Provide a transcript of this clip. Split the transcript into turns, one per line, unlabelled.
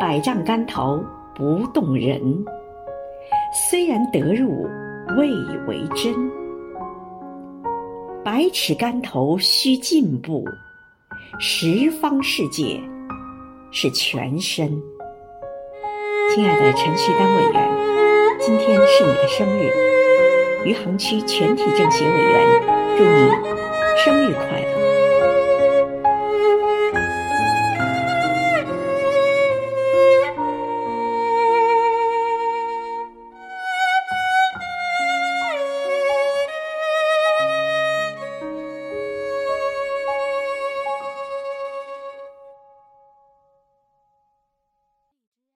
百丈竿头不动人，虽然得入未为真。百尺竿头须进步，十方世界是全身。亲爱的陈旭丹委员，今天是你的生日，余杭区全体政协委员祝你生日快乐。